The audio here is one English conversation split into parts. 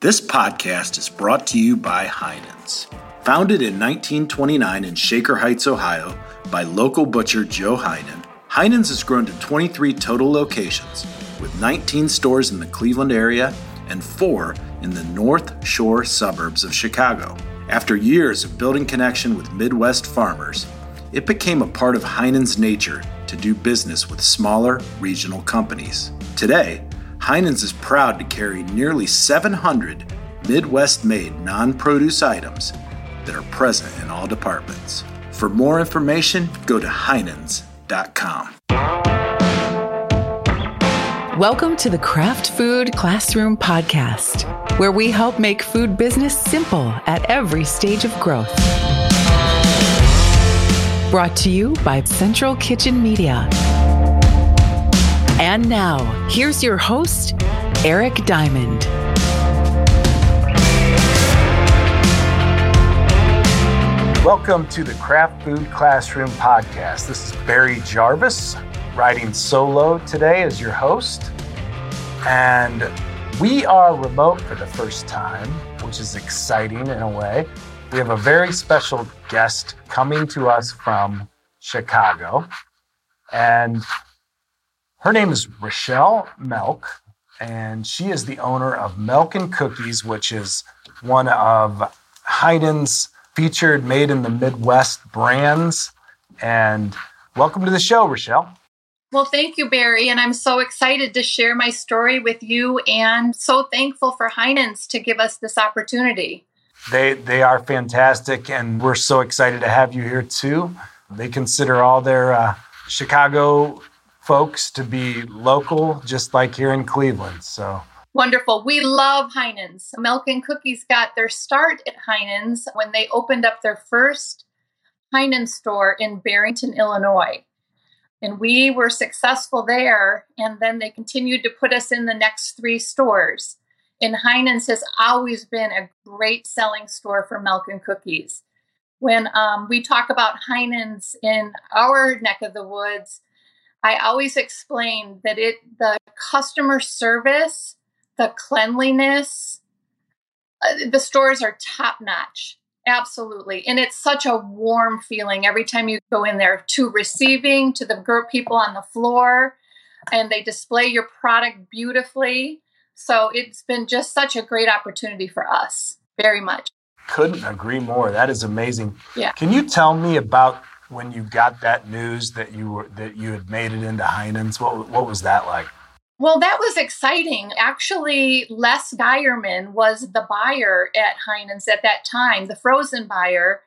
This podcast is brought to you by Heinen's. Founded in 1929 in Shaker Heights, Ohio, by local butcher Joe Heinen, Heinen's has grown to 23 total locations, with 19 stores in the Cleveland area and four in the North Shore suburbs of Chicago. After years of building connection with Midwest farmers, it became a part of Heinen's nature to do business with smaller regional companies. Today, Heinen's is proud to carry nearly 700 Midwest made non produce items that are present in all departments. For more information, go to Heinens.com. Welcome to the Craft Food Classroom Podcast, where we help make food business simple at every stage of growth. Brought to you by Central Kitchen Media. And now, here's your host, Eric Diamond. Welcome to the Craft Food Classroom Podcast. This is Barry Jarvis, riding solo today as your host. And we are remote for the first time, which is exciting in a way. We have a very special guest coming to us from Chicago. And her name is Rochel Melk, and she is the owner of Melk and Cookies, which is one of Heinen's featured made in the Midwest brands. And welcome to the show, Rochel. Well, thank you, Barry. And I'm so excited to share my story with you and so thankful for Heinen's to give us this opportunity. They they are fantastic, and we're so excited to have you here too. They consider all their uh, Chicago folks to be local, just like here in Cleveland. So wonderful. We love Heinen's. Melk and Cookies got their start at Heinen's when they opened up their first Heinen's store in Barrington, Illinois. And we were successful there. And then they continued to put us in the next three stores and Heinen's has always been a great selling store for Melk and Cookies. When um, we talk about Heinen's in our neck of the woods, I always explain that it the customer service, the cleanliness, uh, the stores are top notch. Absolutely. And it's such a warm feeling every time you go in there to receiving, to the people on the floor, and they display your product beautifully. So it's been just such a great opportunity for us, very much. Couldn't agree more. That is amazing. Yeah. Can you tell me about when you got that news that you were that you had made it into Heinen's? What what was that like? Well, that was exciting. Actually, Les Geierman was the buyer at Heinen's at that time, the frozen buyer,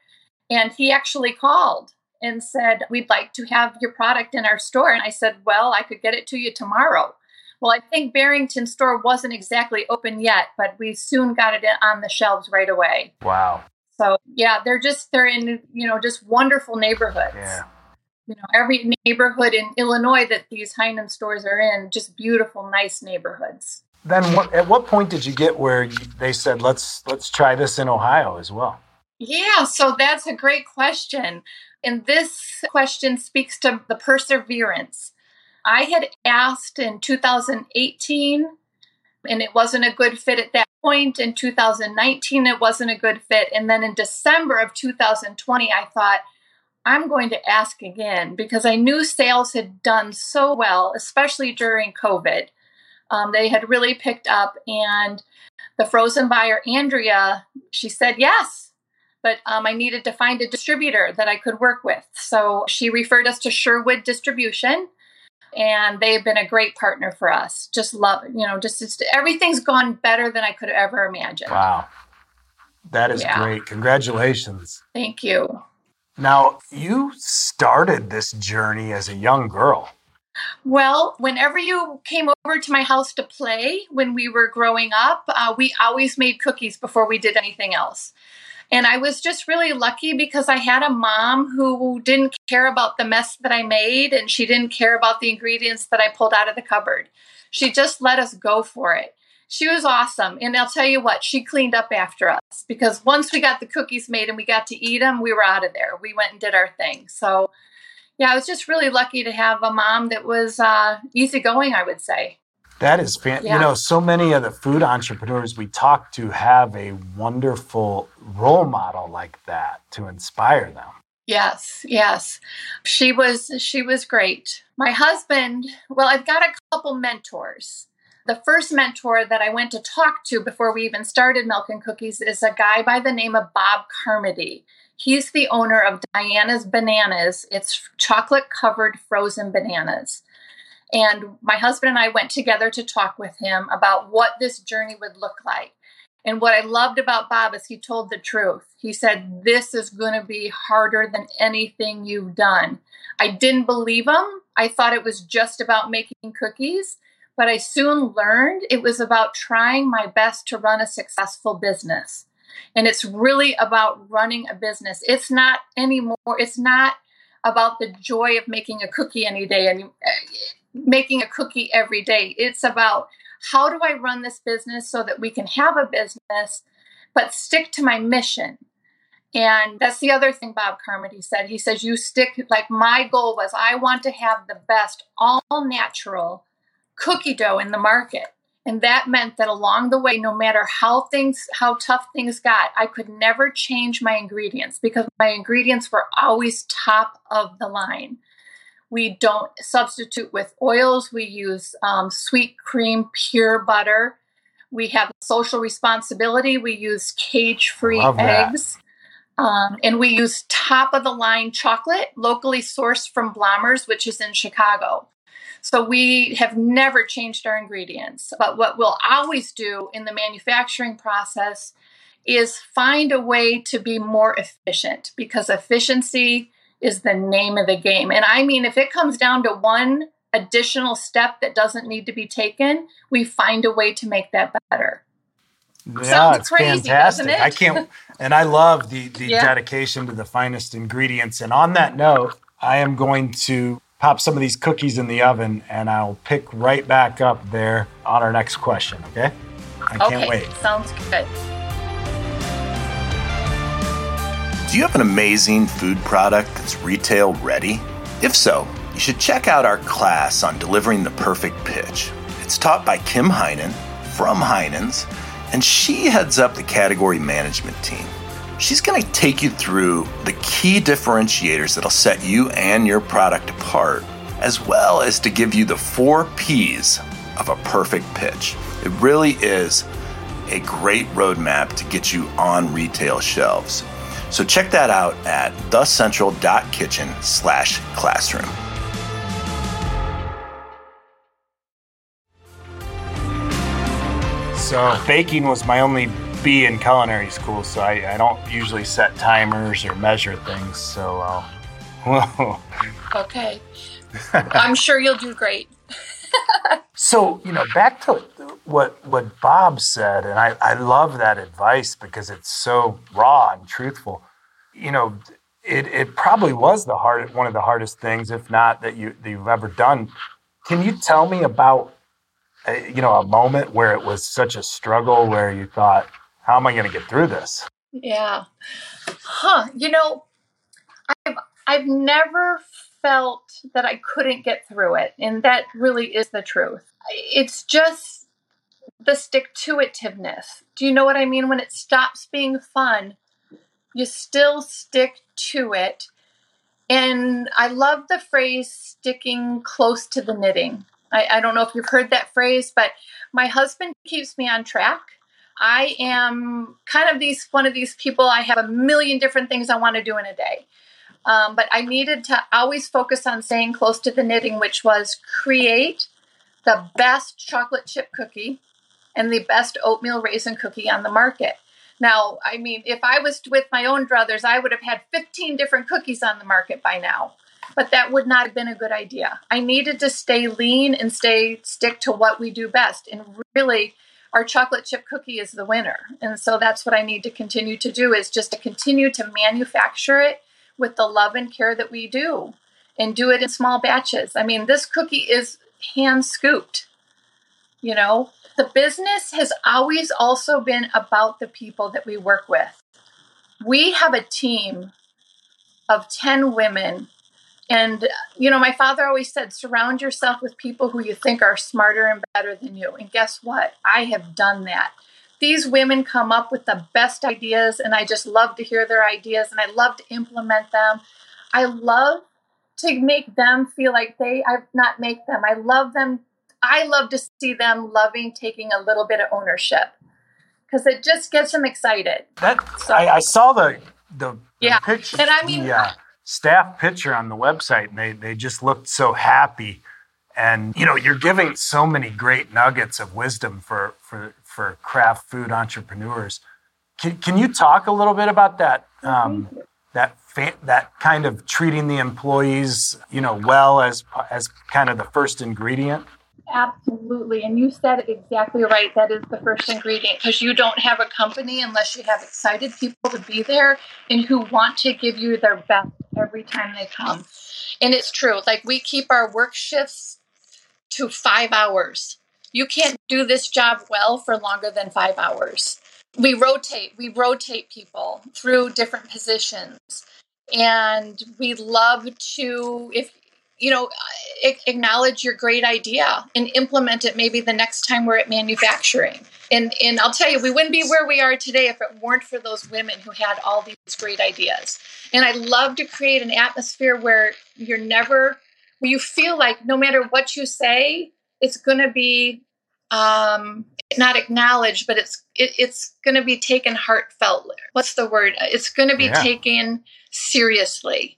and he actually called and said, "We'd like to have your product in our store." And I said, "Well, I could get it to you tomorrow." Well, I think Barrington store wasn't exactly open yet, but we soon got it on the shelves right away. Wow. So yeah, they're just they're in you know just wonderful neighborhoods. Yeah. You know, every neighborhood in Illinois that these Heinen stores are in, just beautiful, nice neighborhoods. Then, what, at what point did you get where you, they said let's let's try this in Ohio as well? Yeah, so that's a great question, and this question speaks to the perseverance I had asked in 2018 and it wasn't a good fit at that point. In 2019, it wasn't a good fit. And then in December of 2020, I thought, I'm going to ask again because I knew sales had done so well, especially during COVID. Um, they had really picked up. And the frozen buyer, Andrea, she said yes. But um, I needed to find a distributor that I could work with. So she referred us to Sherwood Distribution and they've been a great partner for us. Just love, you know, just, just everything's gone better than I could ever imagine. Wow. That is yeah. great. Congratulations. Thank you. Now, you started this journey as a young girl. Well, whenever you came over to my house to play when we were growing up, uh, we always made cookies before we did anything else. And I was just really lucky because I had a mom who didn't care about the mess that I made and she didn't care about the ingredients that I pulled out of the cupboard. She just let us go for it. She was awesome. And I'll tell you what, she cleaned up after us because once we got the cookies made and we got to eat them, we were out of there. We went and did our thing. So, yeah, I was just really lucky to have a mom that was uh, easygoing, I would say. That is fan- yeah. you know so many of the food entrepreneurs we talk to have a wonderful role model like that to inspire them. Yes, yes. She was she was great. My husband, well, I've got a couple mentors. The first mentor that I went to talk to before we even started Melk and Cookies is a guy by the name of Bob Carmody. He's the owner of Diana's Bananas. It's chocolate covered frozen bananas. And my husband and I went together to talk with him about what this journey would look like. And what I loved about Bob is he told the truth. He said, This is going to be harder than anything you've done. I didn't believe him. I thought it was just about making cookies, but I soon learned it was about trying my best to run a successful business. And it's really about running a business. It's not anymore, it's not about the joy of making a cookie any day and making a cookie every day. It's about how do I run this business so that we can have a business, but stick to my mission. And that's the other thing Bob Carmody said. He says, You stick, like my goal was, I want to have the best all natural cookie dough in the market. And that meant that along the way, no matter how things, how tough things got, I could never change my ingredients because my ingredients were always top of the line. We don't substitute with oils. We use um, sweet cream, pure butter. We have social responsibility. We use cage free eggs. Um, and we use top of the line chocolate, locally sourced from Blommers, which is in Chicago. So we have never changed our ingredients. But what we'll always do in the manufacturing process is find a way to be more efficient because efficiency is the name of the game. And I mean, if it comes down to one additional step that doesn't need to be taken, we find a way to make that better. Yeah, Sounds it's crazy, fantastic. It? I can't, and I love the the yeah. dedication to the finest ingredients. And on that note, I am going to pop some of these cookies in the oven, and I'll pick right back up there on our next question. Okay? I can't okay. wait. Sounds good. Do you have an amazing food product that's retail ready? If so, you should check out our class on delivering the perfect pitch. It's taught by Kim Heinen from Heinen's, and she heads up the category management team. She's going to take you through the key differentiators that'll set you and your product apart, as well as to give you the four P's of a perfect pitch. It really is a great roadmap to get you on retail shelves. So check that out at thecentral.kitchen slash classroom. So baking was my only B in culinary school, so I, I don't usually set timers or measure things. So, uh, whoa. Okay. I'm sure you'll do great. so, you know, back to what what Bob said, and I, I love that advice because it's so raw and truthful. You know, it, it probably was the hard one of the hardest things, if not that you that you've ever done. Can you tell me about uh, you know a moment where it was such a struggle where you thought, how am I going to get through this? Yeah, huh? You know, I've I've never felt that I couldn't get through it, and that really is the truth. It's just the stick to itiveness. Do you know what I mean? When it stops being fun, you still stick to it. And I love the phrase sticking close to the knitting. I, I don't know if you've heard that phrase, but my husband keeps me on track. I am kind of these one of these people. I have a million different things I want to do in a day. Um, but I needed to always focus on staying close to the knitting, which was create the best chocolate chip cookie and the best oatmeal raisin cookie on the market. Now, I mean, if I was with my own druthers, I would have had 15 different cookies on the market by now. But that would not have been a good idea. I needed to stay lean and stay stick to what we do best. And really, our chocolate chip cookie is the winner. And so that's what I need to continue to do is just to continue to manufacture it with the love and care that we do and do it in small batches. I mean, this cookie is hand scooped. You know, the business has always also been about the people that we work with. We have a team of 10 women And, you know, my father always said, surround yourself with people who you think are smarter and better than you. And guess what? I have done that. These women come up with the best ideas, and I just love to hear their ideas and I love to implement them. I love to make them feel like they, I not make them, I love them. I love to see them loving taking a little bit of ownership because it just gets them excited. That so, I, I, saw the the, yeah, the picture, and I mean, the, uh, staff picture on the website, and they they just looked so happy. And you know, you're giving so many great nuggets of wisdom for for for craft food entrepreneurs. Can, can you talk a little bit about that? Um, that fa- that kind of treating the employees, you know, well as as kind of the first ingredient. Absolutely. And you said it exactly right. That is the first ingredient because you don't have a company unless you have excited people to be there and who want to give you their best every time they come. And it's true. Like we keep our work shifts to five hours. You can't do this job well for longer than five hours. We rotate, we rotate people through different positions. And we love to, if you know, acknowledge your great idea and implement it maybe the next time we're at manufacturing. And and I'll tell you, we wouldn't be where we are today if it weren't for those women who had all these great ideas. And I love to create an atmosphere where you're never where you feel like no matter what you say, it's going to be um, not acknowledged, but it's it, it's going to be taken heartfelt. What's the word? It's going to be yeah. taken seriously.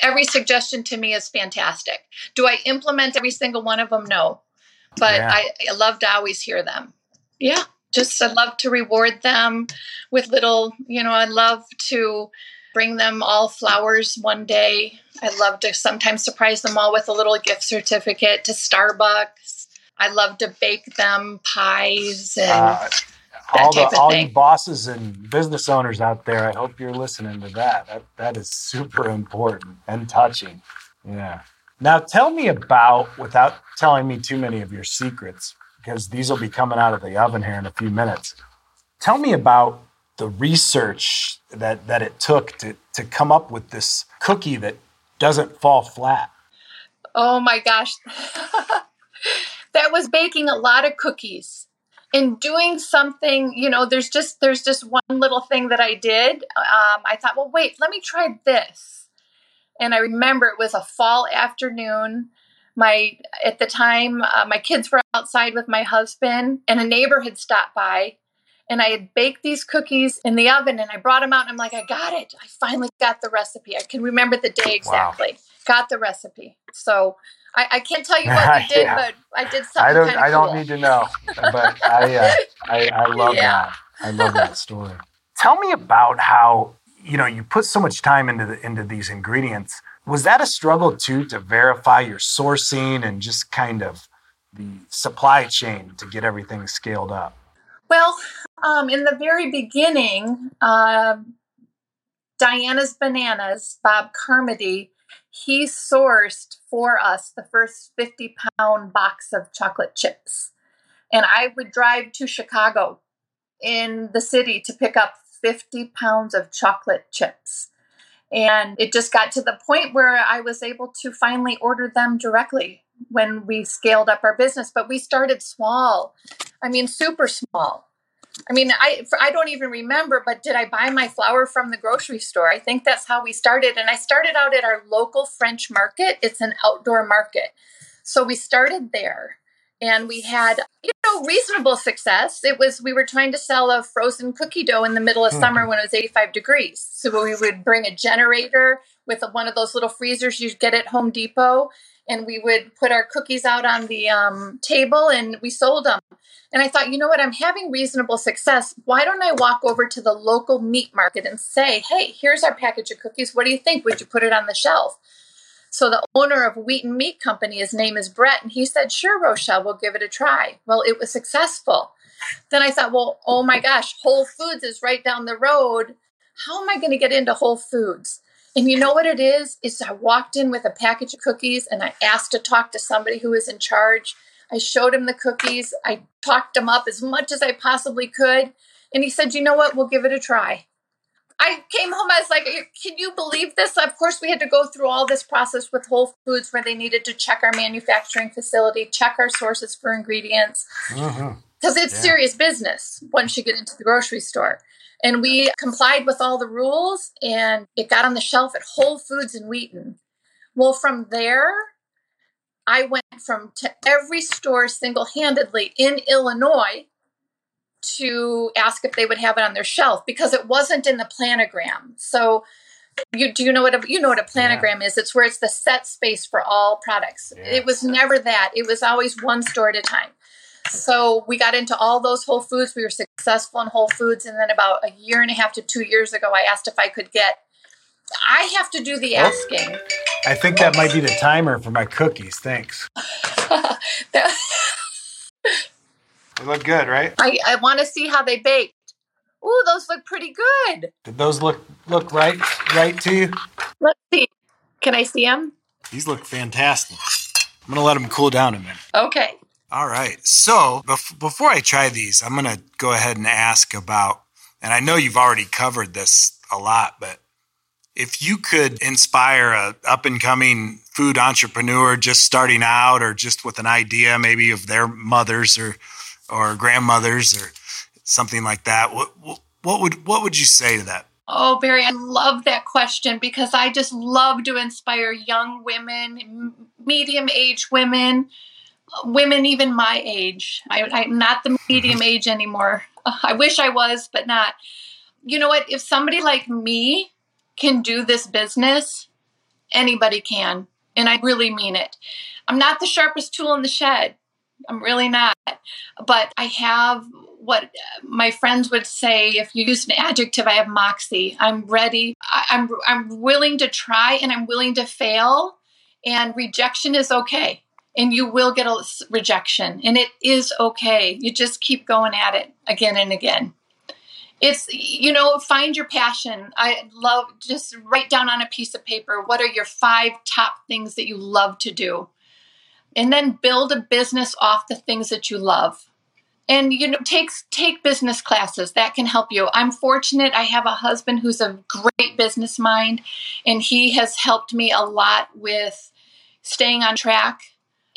Every suggestion to me is fantastic. Do I implement every single one of them? No, but yeah. I, I love to always hear them. Yeah, just I love to reward them with little. You know, I love to bring them all flowers one day. I love to sometimes surprise them all with a little gift certificate to Starbucks. I love to bake them pies and uh, all the all you bosses and business owners out there. I hope you're listening to that. That that is super important and touching. Yeah. Now tell me about without telling me too many of your secrets because these will be coming out of the oven here in a few minutes. Tell me about the research that that it took to to come up with this cookie that doesn't fall flat. Oh my gosh. that was baking a lot of cookies and doing something you know there's just there's just one little thing that i did um, i thought well wait let me try this and i remember it was a fall afternoon my at the time uh, my kids were outside with my husband and a neighbor had stopped by and I had baked these cookies in the oven and I brought them out and I'm like, I got it. I finally got the recipe. I can remember the day exactly. Wow. Got the recipe. So I, I, can't tell you what we did, yeah. but I did something. I don't. I cool. don't need to know, but I, uh, I, I love yeah. that. I love that story. Tell me about how you know you put so much time into the into these ingredients. Was that a struggle too to verify your sourcing and just kind of the supply chain to get everything scaled up? Well, um, in the very beginning, uh, Diana's Bananas, Bob Carmody, he sourced for us the first 50 pound box of chocolate chips. And I would drive to Chicago in the city to pick up 50 pounds of chocolate chips. And it just got to the point where I was able to finally order them directly when we scaled up our business. But we started small. I mean, super small. I mean, I I don't even remember, but did I buy my flour from the grocery store? I think that's how we started. And I started out at our local French market. It's an outdoor market. So we started there and we had you know reasonable success it was we were trying to sell a frozen cookie dough in the middle of mm-hmm. summer when it was 85 degrees so we would bring a generator with one of those little freezers you get at home depot and we would put our cookies out on the um, table and we sold them. And I thought, you know what, I'm having reasonable success. Why don't I walk over to the local meat market and say, hey, here's our package of cookies. What do you think? Would you put it on the shelf? So the owner of Wheaton Meat Company, his name is Brett, and he said, sure, Rochel, we'll give it a try. Well, it was successful. Then I thought, well, oh my gosh, Whole Foods is right down the road. How am I going to get into Whole Foods? And you know what it is? Is I walked in with a package of cookies and I asked to talk to somebody who was in charge. I showed him the cookies. I talked him up as much as I possibly could. And he said, You know what? We'll give it a try. I came home. I was like, "Can you believe this?" Of course, we had to go through all this process with Whole Foods, where they needed to check our manufacturing facility, check our sources for ingredients, because mm-hmm. it's yeah. serious business once you get into the grocery store. And we complied with all the rules, and it got on the shelf at Whole Foods in Wheaton. Well, from there, I went from to every store single handedly in Illinois to ask if they would have it on their shelf because it wasn't in the planogram. So you do you know what a, you know what a planogram yeah. is? It's where it's the set space for all products. Yeah. It was never that. It was always one store at a time. So we got into all those Whole Foods. We were successful in Whole Foods, and then about a year and a half to two years ago, I asked if I could get. I have to do the asking. I think that might be the timer for my cookies. Thanks. that, they look good, right? I, I want to see how they baked. Ooh, those look pretty good. Did those look look right right to you? Let's see. Can I see them? These look fantastic. I'm gonna let them cool down a minute. Okay. All right. So bef- before I try these, I'm gonna go ahead and ask about, and I know you've already covered this a lot, but if you could inspire a up and coming food entrepreneur just starting out or just with an idea maybe of their mothers or or grandmothers or something like that, what, what would what would you say to that? Oh, Barry, I love that question because I just love to inspire young women, medium age women, women even my age. I, am not the medium mm-hmm. age anymore. I wish I was, but not. You know what? If somebody like me can do this business, anybody can. And I really mean it. I'm not the sharpest tool in the shed. I'm really not. But I have what my friends would say if you use an adjective i have moxie. I'm ready. I'm i'm willing to try and i'm willing to fail and rejection is okay. And you will get a rejection and it is okay. You just keep going at it again and again. It's you know find your passion. I love just write down on a piece of paper what are your five top things that you love to do and then build a business off the things that you love. And you know take take business classes. That can help you. I'm fortunate. I have a husband who's a great business mind and he has helped me a lot with staying on track.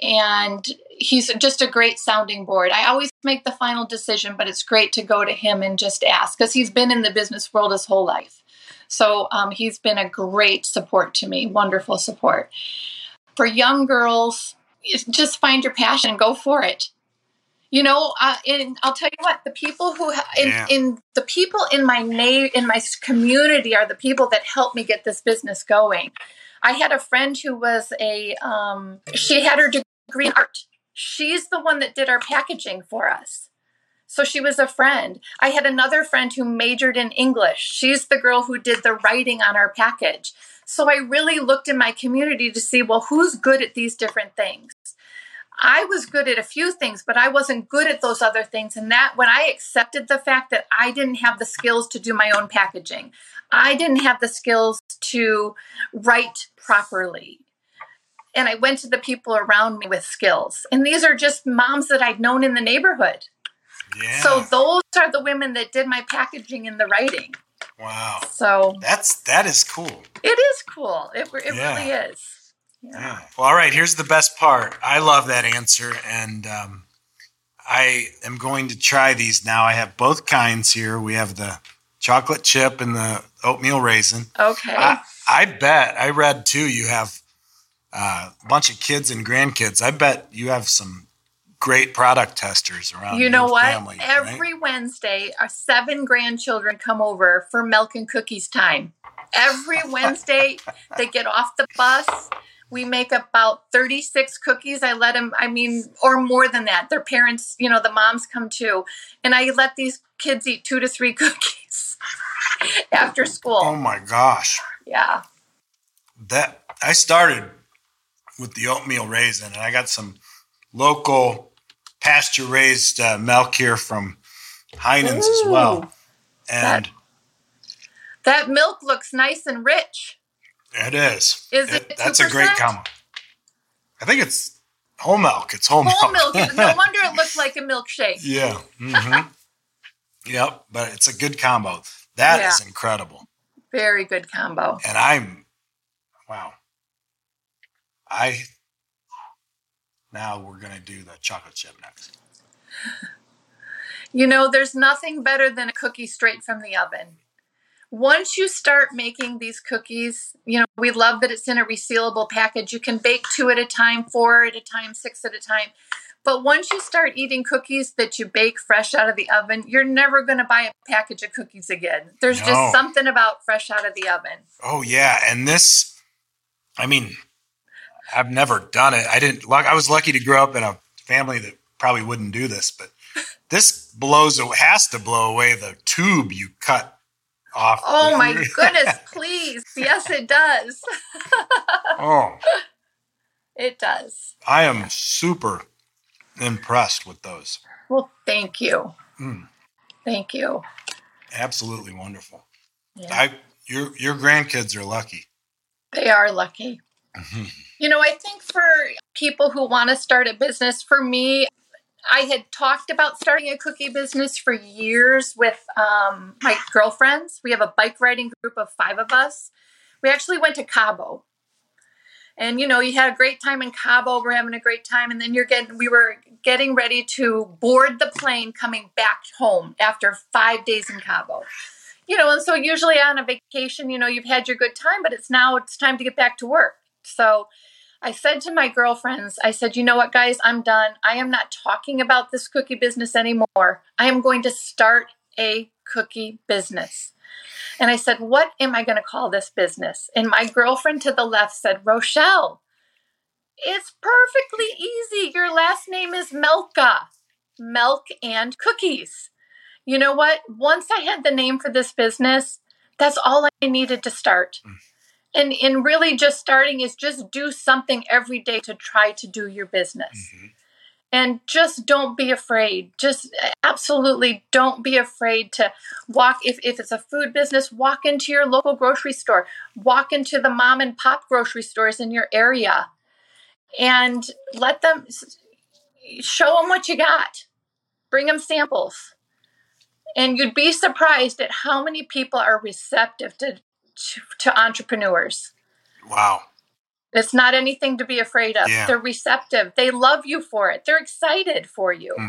And he's just a great sounding board. I always make the final decision but it's great to go to him and just ask because he's been in the business world his whole life. So um, he's been a great support to me wonderful support. For young girls just find your passion and go for it. You know uh, and i'll tell you what the people who in, yeah. in the people in my na- in my community are the people that helped me get this business going. I had a friend who was a um, she had her degree in art. She's the one that did our packaging for us so she was a friend i had another friend who majored in english she's the girl who did the writing on our package so I really looked in my community to see, well, who's good at these different things? I was good at a few things, but I wasn't good at those other things. And that when I accepted the fact that I didn't have the skills to do my own packaging, I didn't have the skills to write properly. And I went to the people around me with skills. And these are just moms that I'd known in the neighborhood. Yeah. So those are the women that did my packaging and the writing. Wow. So that's that is cool. It is cool. It, it yeah. really is. Yeah. yeah. Well, all right. Here's the best part. I love that answer, and um, I am going to try these now. I have both kinds here. We have the chocolate chip and the oatmeal raisin. Okay. I, I bet. I read too. You have uh, a bunch of kids and grandkids. I bet you have some great product testers around. You know what? Family, Every right? Wednesday, our seven grandchildren come over for milk and cookies time. Every Wednesday, they get off the bus. We make about 36 cookies. I let them, I mean, or more than that. Their parents, you know, the moms come too. And I let these kids eat two to three cookies after school. Oh my gosh. Yeah. That I started with the oatmeal raisin and I got some local pasture raised uh, milk here from Heinen's Ooh, as well. And that, that, milk looks nice and rich. It is. Is it? it that's a great combo. I think it's whole milk. It's whole, whole milk. milk. no wonder it looks like a milkshake. Yeah. Mm-hmm. yep. But it's a good combo. That yeah. is incredible. Very good combo. And I'm, wow. I, now we're going to do the chocolate chip next. You know, there's nothing better than a cookie straight from the oven. Once you start making these cookies, you know, we love that it's in a resealable package. You can bake two at a time, four at a time, six at a time. But once you start eating cookies that you bake fresh out of the oven, you're never going to buy a package of cookies again. There's No. just something about fresh out of the oven. Oh yeah, and this, I mean, I've never done it. I didn't. luck I was lucky to grow up in a family that probably wouldn't do this, but this blows. It has to blow away the tube you cut off. Oh my goodness, please. Yes, it does. Oh, It does. I am super impressed with those. Well, thank you. Mm. Thank you. Absolutely wonderful. Yeah. I your your grandkids are lucky. They are lucky. You know, I think for people who want to start a business, for me, I had talked about starting a cookie business for years with um, my girlfriends. We have a bike riding group of five of us. We actually went to Cabo. And you know, you had a great time in Cabo. We're having a great time, and then you're getting. We were getting ready to board the plane coming back home after five days in Cabo. You know, and so usually on a vacation, you know, you've had your good time, but it's now it's time to get back to work. So I said to my girlfriends, I said, you know what, guys, I'm done. I am not talking about this cookie business anymore. I am going to start a cookie business. And I said, what am I going to call this business? And my girlfriend to the left said, Rochel, it's perfectly easy. Your last name is Melka, milk and cookies. You know what? Once I had the name for this business, that's all I needed to start. Mm. And and really just starting is just do something every day to try to do your business. Mm-hmm. And just don't be afraid. Just absolutely don't be afraid to walk if, if it's a food business, walk into your local grocery store, walk into the mom and pop grocery stores in your area and let them show them what you got. Bring them samples. And you'd be surprised at how many people are receptive to, to, to entrepreneurs. Wow. It's not anything to be afraid of. Yeah. They're receptive. They love you for it. They're excited for you. Hmm.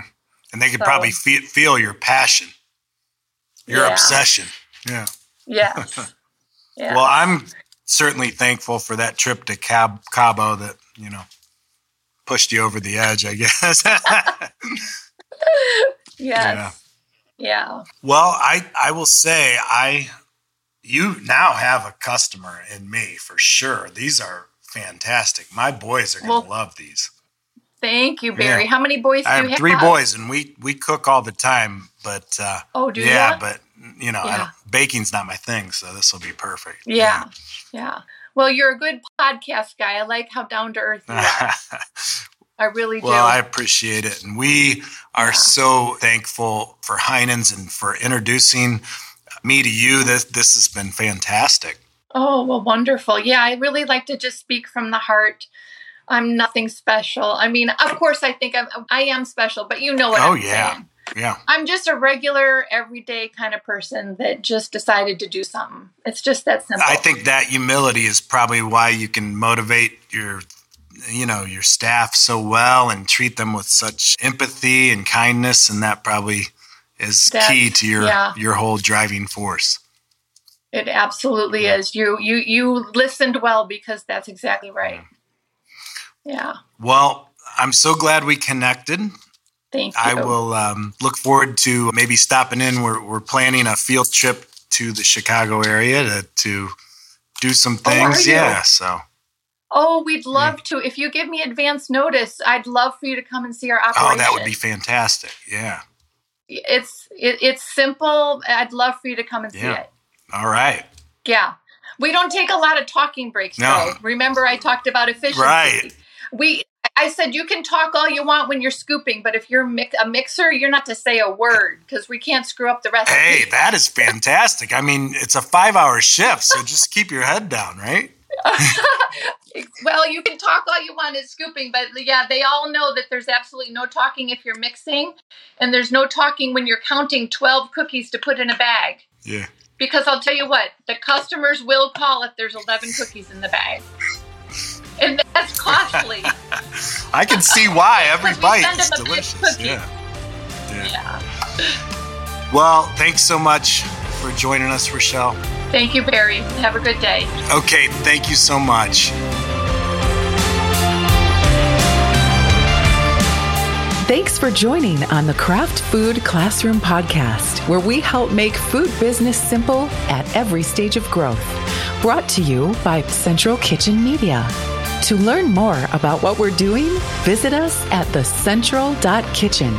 And they could So- probably feel, feel your passion, your Yeah. obsession. Yeah. Yes. Yeah. Well, I'm certainly thankful for that trip to Cab- Cabo that, you know, pushed you over the edge, I guess. yes. Yeah. well, I, I will say I you now have a customer in me for sure. These are fantastic. My boys are going to Well, love these. Thank you, Barry. Yeah. How many boys do I you have three boys and we we cook all the time, but uh Oh, do yeah, ya? but you know, I Yeah. don't, baking's not my thing, so this will be perfect. Yeah. Yeah. Well, you're a good podcast guy. I like how down to earth you are. I really do. Well, I appreciate it. And we are Yeah. so thankful for Heinen's and for introducing me to you. This this has been fantastic. Oh, well, wonderful. Yeah, I really like to just speak from the heart. I'm nothing special. I mean, of course, I think I'm, I am special, but you know what Oh, I'm yeah. saying. Yeah. I'm just a regular, everyday kind of person that just decided to do something. It's just that simple. I think that humility is probably why you can motivate your you know, your staff so well and treat them with such empathy and kindness and that probably is That's- key to your yeah. your whole driving force. it absolutely Yeah. is. You you you listened well because that's exactly right. Yeah. Well, I'm so glad we connected. Thank you. I will um, look forward to maybe stopping in. We're, we're planning a field trip to the Chicago area to, to do some Oh, things. you? yeah. So, Oh, we'd love to. If you give me advance notice, I'd love for you to come and see our operation. oh, that would be fantastic. Yeah. It's it, it's simple. I'd love for you to come and see it. All right. Yeah. We don't take a lot of talking breaks No. though. Remember I talked about efficiency. Right. We I said you can talk all you want when you're scooping, but if you're mic- a mixer, you're not to say a word because we can't screw up the recipe. Hey, that is fantastic. I mean, it's a five hour shift, so just keep your head down, right? well, you can talk all you want at scooping, but yeah, they all know that there's absolutely no talking if you're mixing, and there's no talking when you're counting 12 cookies to put in a bag. Yeah. Because I'll tell you what, the customers will call if there's 11 cookies in the bag. And that's costly. I can see why every bite is them a big delicious. Yeah. yeah. yeah. Well, thanks so much for joining us, Rochel. Thank you, Barry. Have a good day. Okay, thank you so much. Thanks for joining on the Craft Food Classroom Podcast, where we help make food business simple at every stage of growth. Brought to you by Central Kitchen Media. To learn more about what we're doing, visit us at thecentral.kitchen.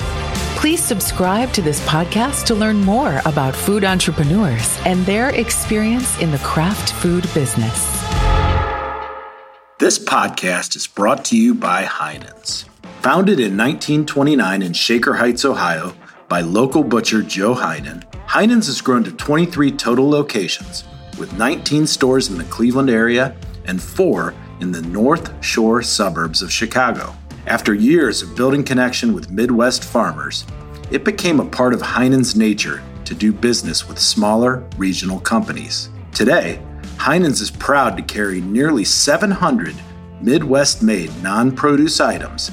Please subscribe to this podcast to learn more about food entrepreneurs and their experience in the craft food business. This podcast is brought to you by Heinen's. Founded in 1929 in Shaker Heights, Ohio, by local butcher Joe Heinen, Heinen's has grown to 23 total locations, with 19 stores in the Cleveland area and four in the North Shore suburbs of Chicago. After years of building connection with Midwest farmers, it became a part of Heinen's nature to do business with smaller regional companies. Today, Heinen's is proud to carry nearly 700 Midwest made non produce items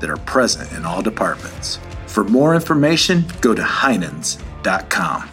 that are present in all departments. For more information, go to Heinens.com.